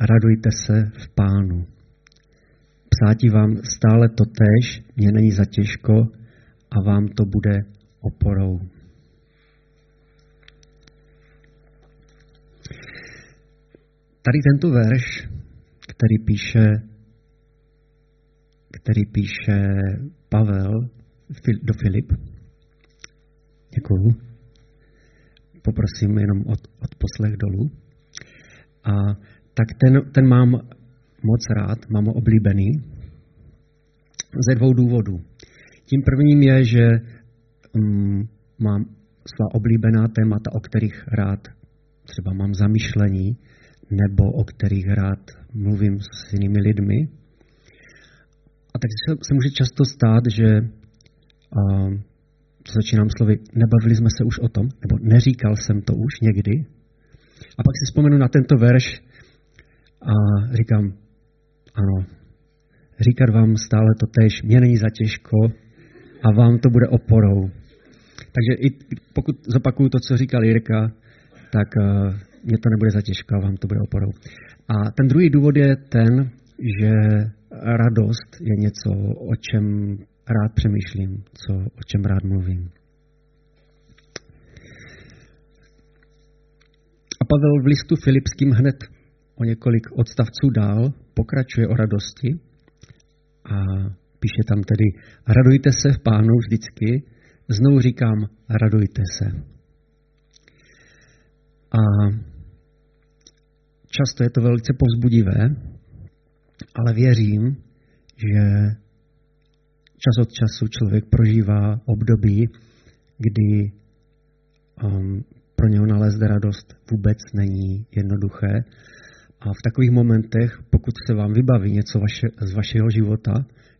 radujte se v pánu. Psáti vám stále to tež, mě není za těžko a vám to bude oporou. Tady tento verš, který píše, který píše Pavel do Filip, děkuju, poprosím jenom od, od poslech dolů, a tak ten, ten mám moc rád, mám ho oblíbený ze dvou důvodů. Tím prvním je, že um, mám svá oblíbená témata, o kterých rád třeba mám zamyšlení, nebo o kterých rád mluvím s jinými lidmi. A tak se, se může často stát, že uh, začínám slovy, nebavili jsme se už o tom, nebo neříkal jsem to už někdy. A pak si vzpomenu na tento verš a říkám, ano, říkat vám stále to tež, mě není za těžko a vám to bude oporou. Takže i pokud zopakuju to, co říkal Jirka, tak uh, mě to nebude za těžko a vám to bude oporou. A ten druhý důvod je ten, že radost je něco, o čem rád přemýšlím, co, o čem rád mluvím. A Pavel v listu Filipským hned o několik odstavců dál pokračuje o radosti a píše tam tedy, radujte se v pánu vždycky, znovu říkám, radujte se. A často je to velice povzbudivé, ale věřím, že čas od času člověk prožívá období, kdy um, pro něho nalézt radost vůbec není jednoduché. A v takových momentech, pokud se vám vybaví něco vaše, z vašeho života,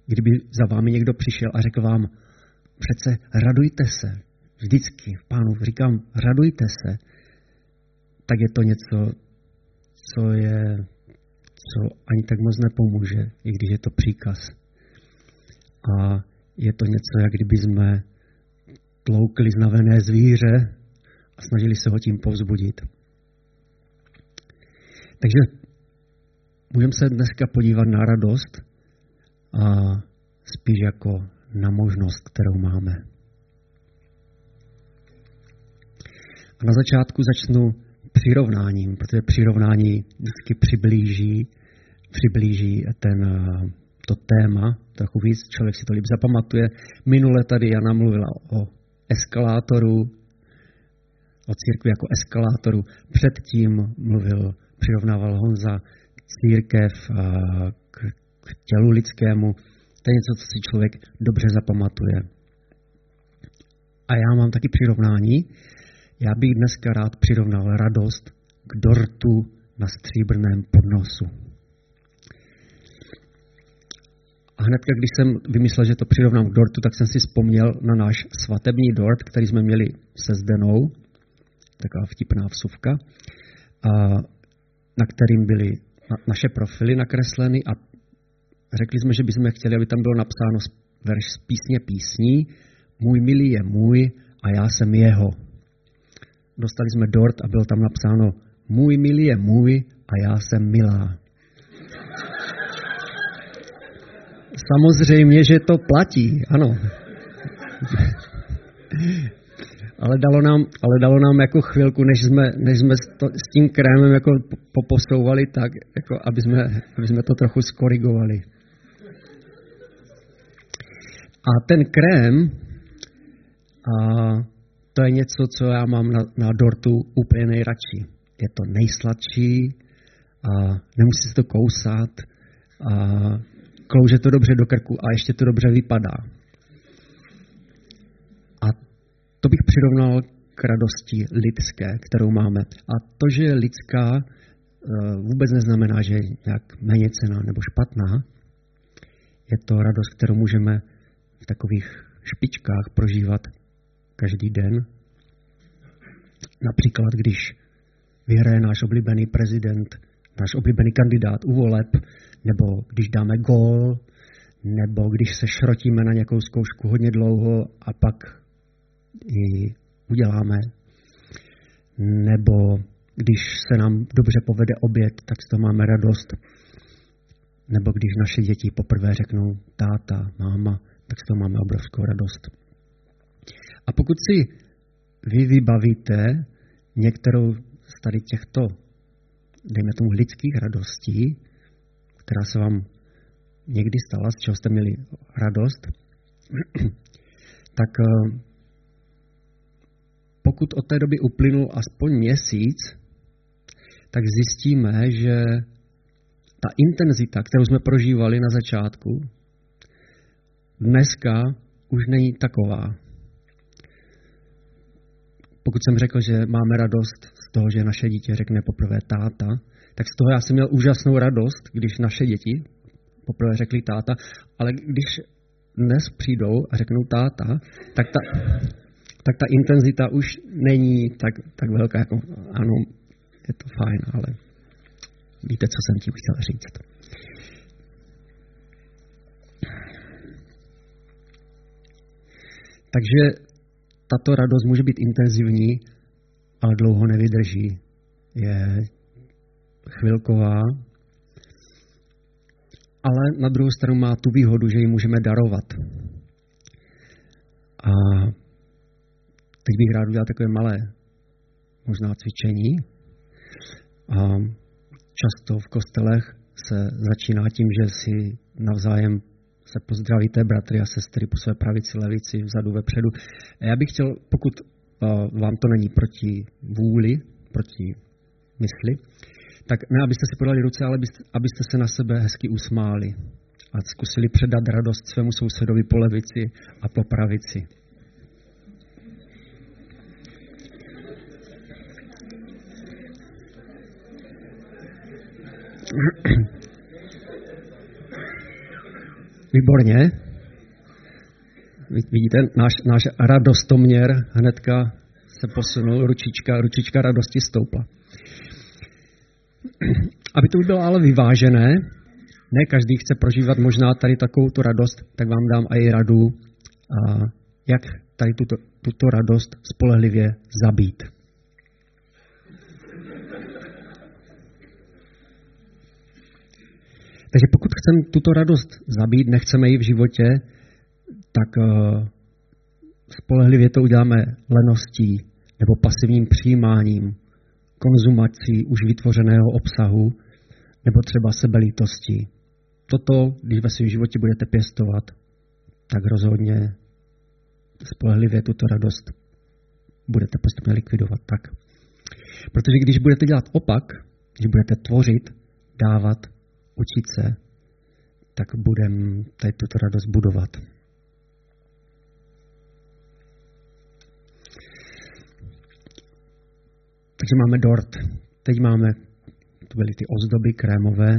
kdyby za vámi někdo přišel a řekl vám, přece radujte se, vždycky, pánu říkám, radujte se, tak je to něco, co je, co ani tak moc nepomůže, i když je to příkaz a je to něco, jak kdyby jsme tloukli znavené zvíře a snažili se ho tím povzbudit. Takže můžeme se dneska podívat na radost a spíš jako na možnost, kterou máme. A na začátku začnu přirovnáním, protože přirovnání vždycky přiblíží, přiblíží ten to téma trochu víc, člověk si to líp zapamatuje. Minule tady Jana mluvila o eskalátoru, o církvi jako eskalátoru. Předtím mluvil, přirovnával Honza církev k, k tělu lidskému. To je něco, co si člověk dobře zapamatuje. A já mám taky přirovnání. Já bych dneska rád přirovnal radost k dortu na stříbrném podnosu. A hned, když jsem vymyslel, že to přirovnám k dortu, tak jsem si vzpomněl na náš svatební dort, který jsme měli se Zdenou, taková vtipná vsuvka, a na kterým byly naše profily nakresleny a řekli jsme, že bychom chtěli, aby tam bylo napsáno verš z písně písní Můj milý je můj a já jsem jeho. Dostali jsme dort a bylo tam napsáno Můj milý je můj a já jsem milá. Samozřejmě, že to platí, ano. Ale dalo nám, ale dalo nám jako chvilku, než jsme, než jsme to, s tím krémem jako poposouvali tak, jako aby, jsme, aby jsme to trochu skorigovali. A ten krém, a to je něco, co já mám na, na dortu úplně nejradši. Je to nejsladší, a nemusí se to kousat, a klouže to dobře do krku a ještě to dobře vypadá. A to bych přirovnal k radosti lidské, kterou máme. A to, že je lidská, eh, vůbec neznamená, že je nějak méně cená nebo špatná. Je to radost, kterou můžeme v takových špičkách prožívat každý den. Například, když vyhraje náš oblíbený prezident, náš oblíbený kandidát u voleb, nebo když dáme gól, nebo když se šrotíme na nějakou zkoušku hodně dlouho a pak ji uděláme, nebo když se nám dobře povede oběd, tak z toho máme radost. Nebo když naše děti poprvé řeknou táta, máma, tak z toho máme obrovskou radost. A pokud si vy vybavíte některou z tady těchto, dejme tomu, lidských radostí, která se vám někdy stala, z čeho jste měli radost, tak eh, pokud od té doby uplynul aspoň měsíc, tak zjistíme, že ta intenzita, kterou jsme prožívali na začátku, dneska už není taková. Pokud jsem řekl, že máme radost z toho, že naše dítě řekne poprvé táta, tak z toho já jsem měl úžasnou radost, když naše děti poprvé řekli táta, ale když dnes přijdou a řeknou táta, tak ta, tak ta intenzita už není tak, tak velká, jako ano, je to fajn, ale víte, co jsem tím chtěl říct. Takže tato radost může být intenzivní, ale dlouho nevydrží. Je chvilková, ale na druhou stranu má tu výhodu, že ji můžeme darovat. A teď bych rád udělal takové malé možná cvičení. A často v kostelech se začíná tím, že si navzájem se pozdravíte, bratry a sestry, po své pravici, levici, vzadu, vepředu. A já bych chtěl, pokud uh, vám to není proti vůli, proti mysli, tak ne, abyste si podali ruce, ale abyste, abyste se na sebe hezky usmáli a zkusili předat radost svému sousedovi po levici a po pravici. Výborně. Vidíte, náš, náš radostoměr hnedka se posunul, ručička, ručička radosti stoupla. Aby to bylo ale vyvážené, ne každý chce prožívat možná tady takovou tu radost, tak vám dám i radu, jak tady tuto, tuto radost spolehlivě zabít. Takže pokud chceme tuto radost zabít, nechceme ji v životě, tak uh, spolehlivě to uděláme leností nebo pasivním přijímáním, konzumací už vytvořeného obsahu nebo třeba sebelítostí. Toto, když ve svém životě budete pěstovat, tak rozhodně spolehlivě tuto radost budete postupně likvidovat tak. Protože když budete dělat opak, když budete tvořit, dávat, učit se, tak budeme tady tuto radost budovat. Takže máme dort. Teď máme, to byly ty ozdoby krémové.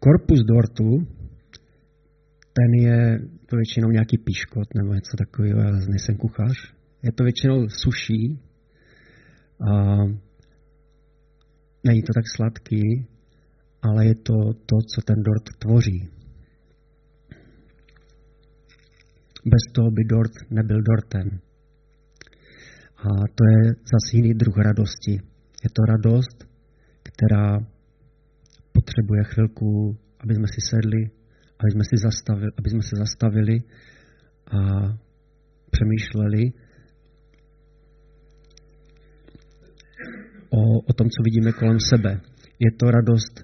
Korpus dortu, ten je to většinou nějaký piškot nebo něco takového, já nejsem kuchař. Je to většinou suší a není to tak sladký, ale je to to, co ten dort tvoří. Bez toho by dort nebyl dortem. A to je zase jiný druh radosti. Je to radost, která potřebuje chvilku, aby jsme si sedli, aby jsme, si zastavili, aby jsme se zastavili a přemýšleli o, o tom, co vidíme kolem sebe. Je to radost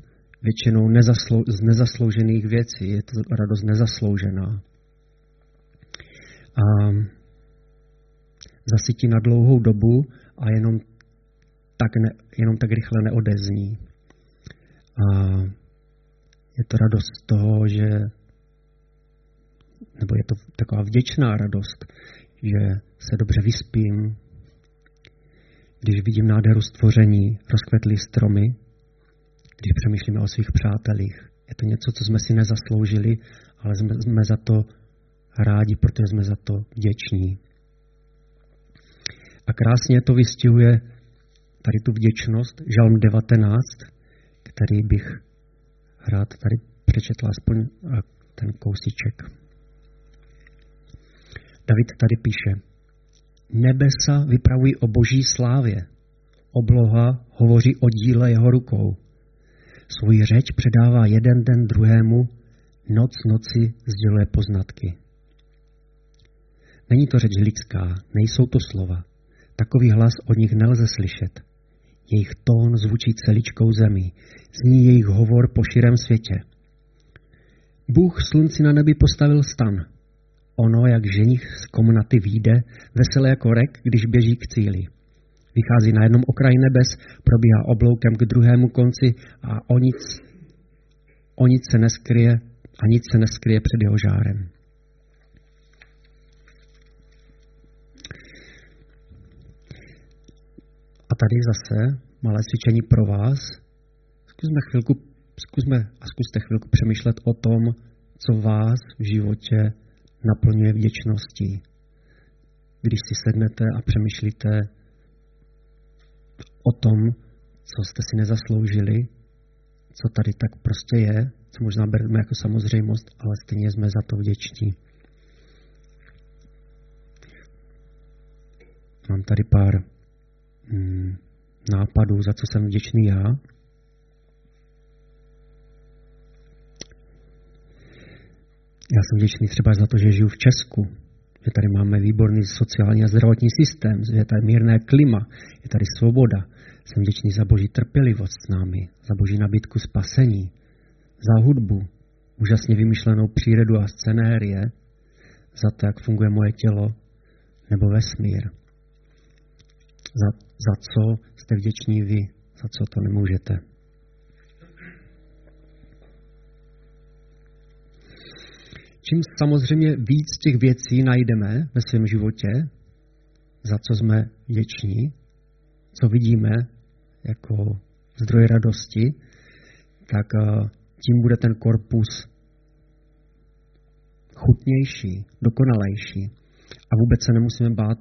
většinou nezaslou, z nezasloužených věcí. Je to radost nezasloužená. A zasytí na dlouhou dobu a jenom tak, ne, jenom tak rychle neodezní. A je to radost toho, že nebo je to taková vděčná radost, že se dobře vyspím, když vidím nádheru stvoření, rozkvetlý stromy, když přemýšlíme o svých přátelích. Je to něco, co jsme si nezasloužili, ale jsme, jsme za to rádi, protože jsme za to vděční. A krásně to vystihuje tady tu vděčnost, Žalm 19, který bych rád tady přečetl aspoň ten kousíček. David tady píše, nebesa vypravují o boží slávě, obloha hovoří o díle jeho rukou. Svůj řeč předává jeden den druhému, noc noci sděluje poznatky. Není to řeč lidská, nejsou to slova. Takový hlas od nich nelze slyšet. Jejich tón zvučí celičkou zemí, zní jejich hovor po širém světě. Bůh slunci na nebi postavil stan. Ono, jak ženich z komnaty výjde, veselé jako rek, když běží k cíli. Vychází na jednom okraji nebes, probíhá obloukem k druhému konci a o nic, o nic se neskryje a nic se neskryje před jeho žárem. A tady zase malé cvičení pro vás. Zkusme chvilku, zkusme a zkuste chvilku přemýšlet o tom, co vás v životě naplňuje vděčností. Když si sednete a přemýšlíte o tom, co jste si nezasloužili, co tady tak prostě je, co možná bereme jako samozřejmost, ale stejně jsme za to vděční. Mám tady pár mm, nápadů, za co jsem vděčný já. Já jsem vděčný třeba za to, že žiju v Česku, že tady máme výborný sociální a zdravotní systém, že je tady mírné klima, je tady svoboda. Jsem vděčný za boží trpělivost s námi, za boží nabídku spasení, za hudbu, úžasně vymyšlenou přírodu a scenérie, za to, jak funguje moje tělo nebo vesmír. Za, za co jste vděční vy, za co to nemůžete. Čím samozřejmě víc těch věcí najdeme ve svém životě, za co jsme vděční, co vidíme jako zdroj radosti, tak eh, tím bude ten korpus chutnější, dokonalejší. A vůbec se nemusíme bát,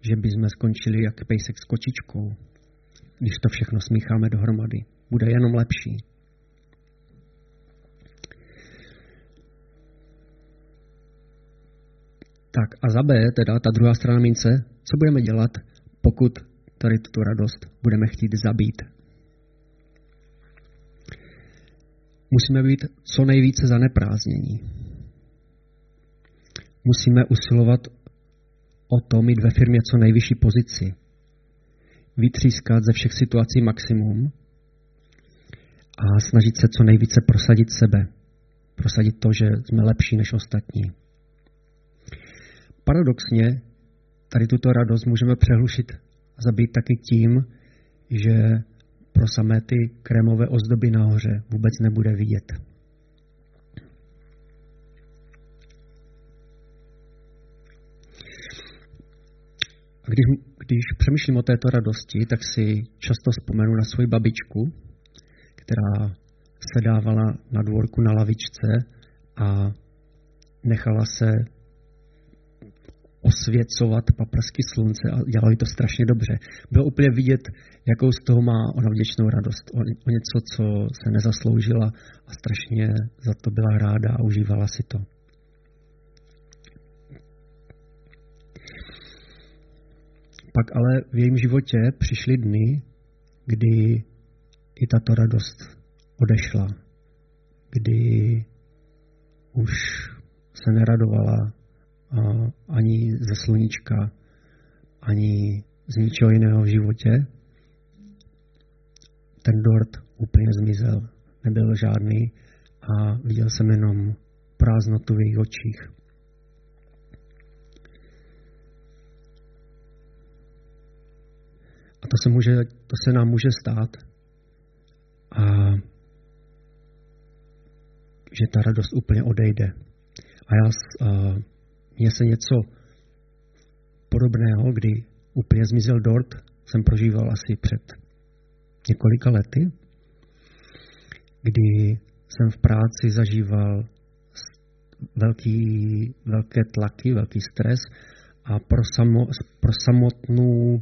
že by jsme skončili jak pejsek s kočičkou, když to všechno smícháme dohromady. Bude jenom lepší. Tak a za B, teda ta druhá strana mince, co budeme dělat, pokud tady tuto radost budeme chtít zabít. Musíme být co nejvíce zaneprázdnění. Musíme usilovat o to mít ve firmě co nejvyšší pozici. Vytřískat ze všech situací maximum a snažit se co nejvíce prosadit sebe. Prosadit to, že jsme lepší než ostatní. Paradoxně tady tuto radost můžeme přehlušit a zabít taky tím, že pro samé ty krémové ozdoby nahoře vůbec nebude vidět. A když, když přemýšlím o této radosti, tak si často vzpomenu na svoji babičku, která se dávala na dvorku na lavičce a nechala se osvěcovat paprsky slunce a dělali to strašně dobře. Bylo úplně vidět, jakou z toho má ona vděčnou radost. O, o něco, co se nezasloužila a strašně za to byla ráda a užívala si to. Pak ale v jejím životě přišly dny, kdy i tato radost odešla, kdy už se neradovala ani ze sluníčka, ani z ničeho jiného v životě. Ten dort úplně zmizel, nebyl žádný a viděl jsem jenom prázdnotu v jejich očích. A to se, může, to se nám může stát. A že ta radost úplně odejde. A já mně se něco podobného, kdy úplně zmizel dort, jsem prožíval asi před několika lety, kdy jsem v práci zažíval velký, velké tlaky, velký stres a pro, samo, pro, samotnou,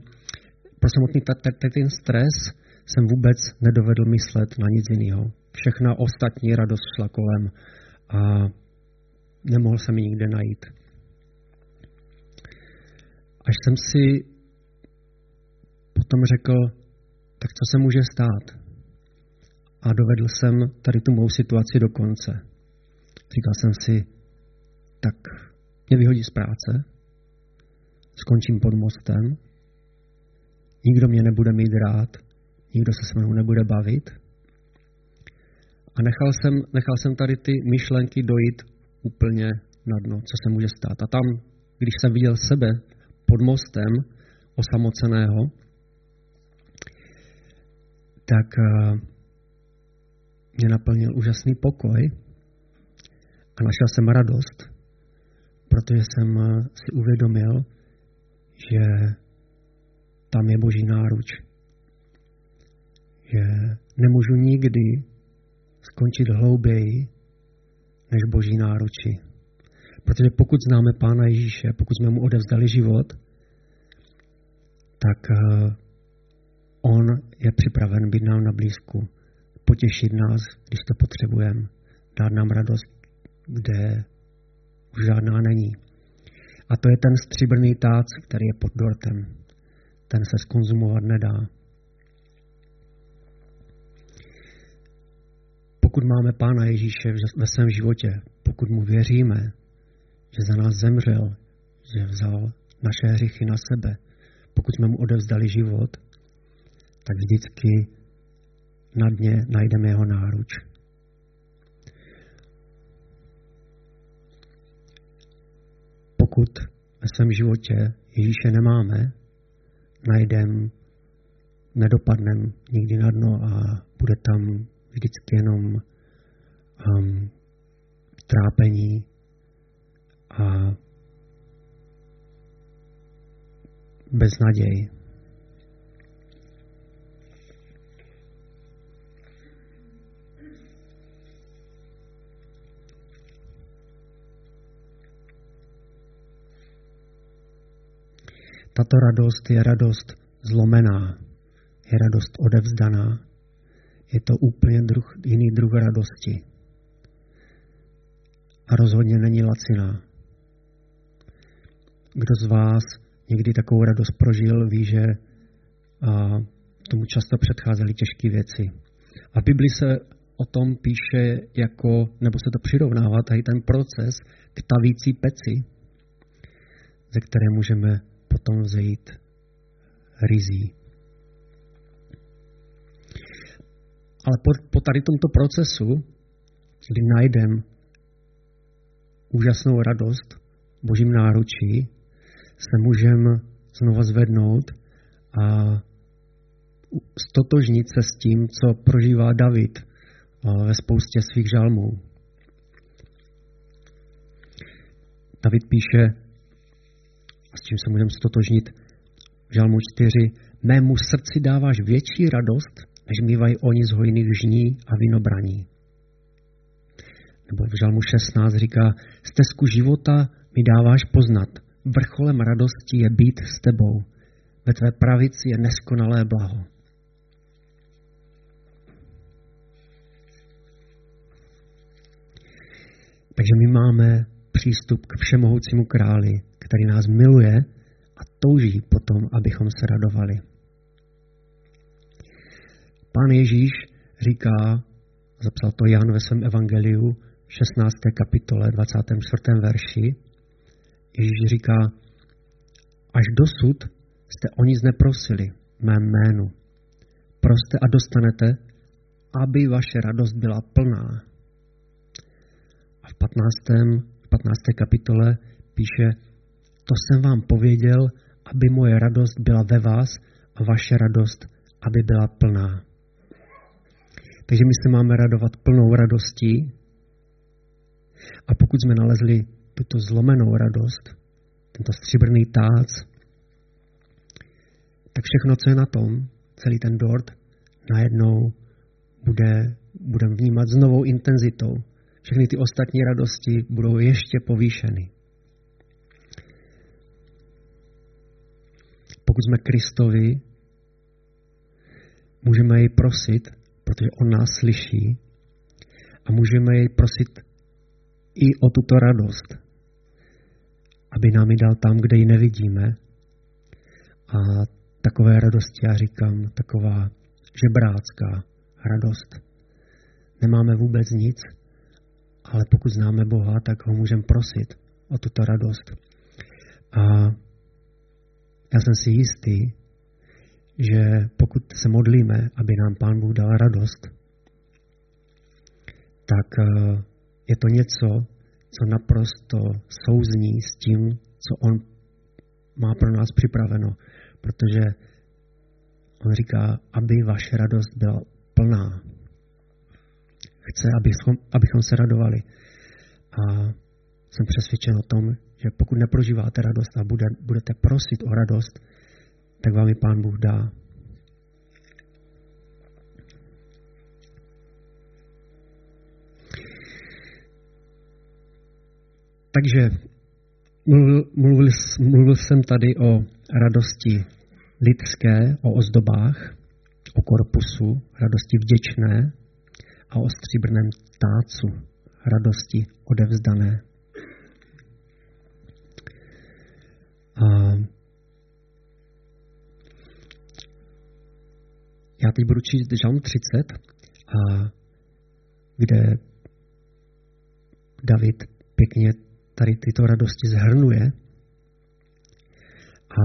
pro samotný ten stres jsem vůbec nedovedl myslet na nic jiného. Všechna ostatní radost šla kolem a nemohl jsem ji nikde najít až jsem si potom řekl, tak co se může stát? A dovedl jsem tady tu mou situaci do konce. Říkal jsem si, tak mě vyhodí z práce, skončím pod mostem, nikdo mě nebude mít rád, nikdo se se mnou nebude bavit. A nechal jsem, nechal jsem tady ty myšlenky dojít úplně na dno, co se může stát. A tam, když jsem viděl sebe pod mostem osamoceného, tak uh, mě naplnil úžasný pokoj a našel jsem radost, protože jsem uh, si uvědomil, že tam je Boží náruč. Že nemůžu nikdy skončit hlouběji než Boží náruči. Protože pokud známe Pána Ježíše, pokud jsme mu odevzdali život, tak uh, on je připraven být nám na blízku, potěšit nás, když to potřebujeme, dát nám radost, kde už žádná není. A to je ten stříbrný tác, který je pod dortem. Ten se skonzumovat nedá. Pokud máme Pána Ježíše ve svém životě, pokud mu věříme, že za nás zemřel, že vzal naše hřichy na sebe, pokud jsme mu odevzdali život, tak vždycky na dně najdeme jeho náruč. Pokud ve svém životě Ježíše nemáme, najdem, nedopadnem nikdy na dno a bude tam vždycky jenom um, trápení a beznaděj. Tato radost je radost zlomená, je radost odevzdaná, je to úplně druh, jiný druh radosti. A rozhodně není laciná. Kdo z vás někdy takovou radost prožil, ví, že a, tomu často předcházely těžké věci. A v Bibli se o tom píše jako, nebo se to přirovnává, tady ten proces k tavící peci, ze které můžeme potom vzejít rizí. Ale po, po tady tomto procesu, kdy najdem úžasnou radost v božím náručí, se můžeme znova zvednout a stotožnit se s tím, co prožívá David ve spoustě svých žalmů. David píše, a s čím se můžeme stotožnit, v žalmu 4, mému srdci dáváš větší radost, než mývají oni z hojných žní a vinobraní. Nebo v žalmu 16 říká, stezku života mi dáváš poznat, vrcholem radosti je být s tebou, ve tvé pravici je neskonalé blaho. Takže my máme přístup k všemohoucímu králi, který nás miluje a touží potom, abychom se radovali. Pán Ježíš říká, zapsal to Jan ve svém evangeliu, 16. kapitole, 24. verši, Ježíš říká, až dosud jste o nic neprosili mém jménu. Proste a dostanete, aby vaše radost byla plná. A v 15. V 15. kapitole píše, to jsem vám pověděl, aby moje radost byla ve vás a vaše radost, aby byla plná. Takže my se máme radovat plnou radostí a pokud jsme nalezli tuto zlomenou radost, tento stříbrný tác, tak všechno, co je na tom, celý ten dort, najednou bude, budeme vnímat s novou intenzitou. Všechny ty ostatní radosti budou ještě povýšeny. Pokud jsme Kristovi, můžeme jej prosit, protože on nás slyší a můžeme jej prosit i o tuto radost, aby nám ji dal tam, kde ji nevidíme. A takové radosti, já říkám, taková žebrácká radost. Nemáme vůbec nic, ale pokud známe Boha, tak ho můžeme prosit o tuto radost. A já jsem si jistý, že pokud se modlíme, aby nám Pán Bůh dal radost, tak eh, je to něco, co naprosto souzní s tím, co On má pro nás připraveno. Protože On říká, aby vaše radost byla plná. Chce, abychom, abychom se radovali. A jsem přesvědčen o tom, že pokud neprožíváte radost a bude, budete prosit o radost, tak vám ji Pán Bůh dá. Takže mluvil, mluvil, mluvil jsem tady o radosti lidské, o ozdobách, o korpusu, radosti vděčné a o stříbrném tácu, radosti odevzdané. A já teď budu číst Žalm 30, a kde David pěkně tady tyto radosti zhrnuje. A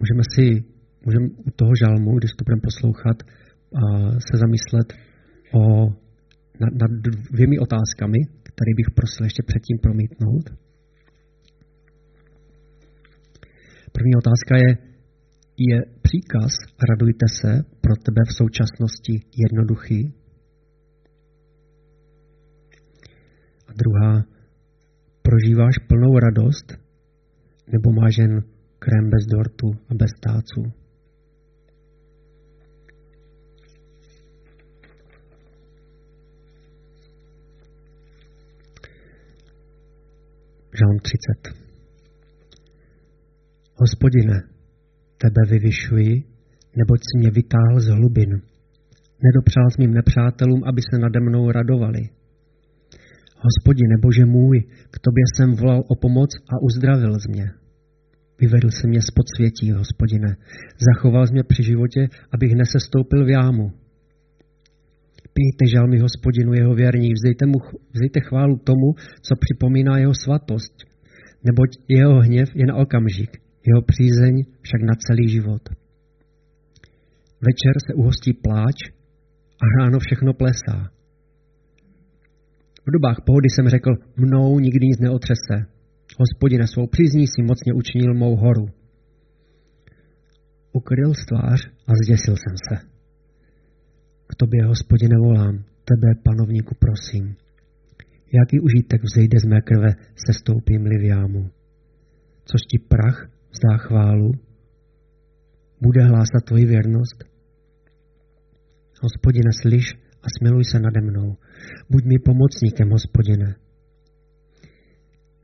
můžeme si, můžeme u toho žalmu, když to budeme poslouchat, se zamyslet o, nad, nad dvěmi otázkami, které bych prosil ještě předtím promítnout. První otázka je, je příkaz radujte se pro tebe v současnosti jednoduchý? A druhá, Prožíváš plnou radost nebo máš jen krém bez dortu a bez táců? Žálm 30. Hospodine, tebe vyvyšuji, neboť si mě vytáhl z hlubin. Nedopřál s mým nepřátelům, aby se nade mnou radovali. Hospodine Bože můj, k tobě jsem volal o pomoc a uzdravil z mě. Vyvedl se mě z podsvětí, hospodine. Zachoval mě při životě, abych nesestoupil v jámu. Pijte žalmy hospodinu jeho věrní, vzejte, mu, vzejte chválu tomu, co připomíná jeho svatost, neboť jeho hněv je na okamžik, jeho přízeň však na celý život. Večer se uhostí pláč a ráno všechno plesá. V dobách pohody jsem řekl, mnou nikdy nic neotřese. Hospodine, svou přízní si mocně učinil mou horu. Ukryl stvář a zděsil jsem se. K tobě, hospodine, volám, tebe, panovníku, prosím. Jaký užitek vzejde z mé krve, se stoupím-li v jámu. Což ti prach vzdá chválu, bude hlásat tvoji věrnost. Hospodine, slyš a smiluj se nade mnou. Buď mi pomocníkem, hospodine.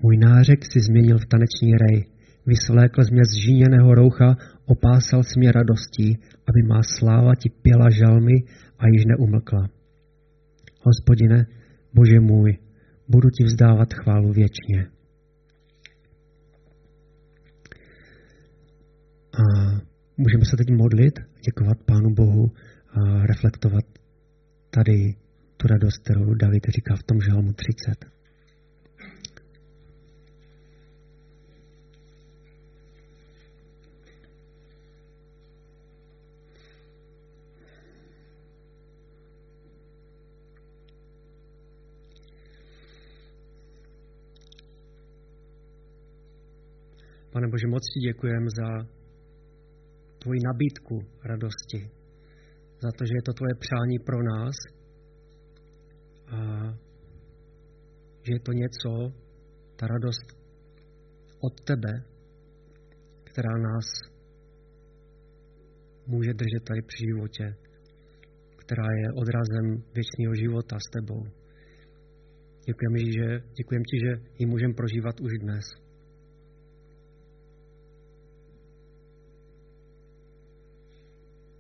Můj nářek si změnil v taneční rej. Vysvlékl z mě z žíněného roucha, opásal si mě radostí, aby má sláva ti pěla žalmy a již neumlkla. Hospodine, Bože můj, budu ti vzdávat chválu věčně. A můžeme se teď modlit, děkovat Pánu Bohu a reflektovat tady tu radost, kterou David říká v tom žalmu 30. Pane Bože, moc ti děkujem za tvoji nabídku radosti, za to, že je to tvoje přání pro nás a že je to něco, ta radost od tebe, která nás může držet tady při životě, která je odrazem věčného života s tebou. Děkujeme, že, děkujeme ti, že ji můžeme prožívat už dnes.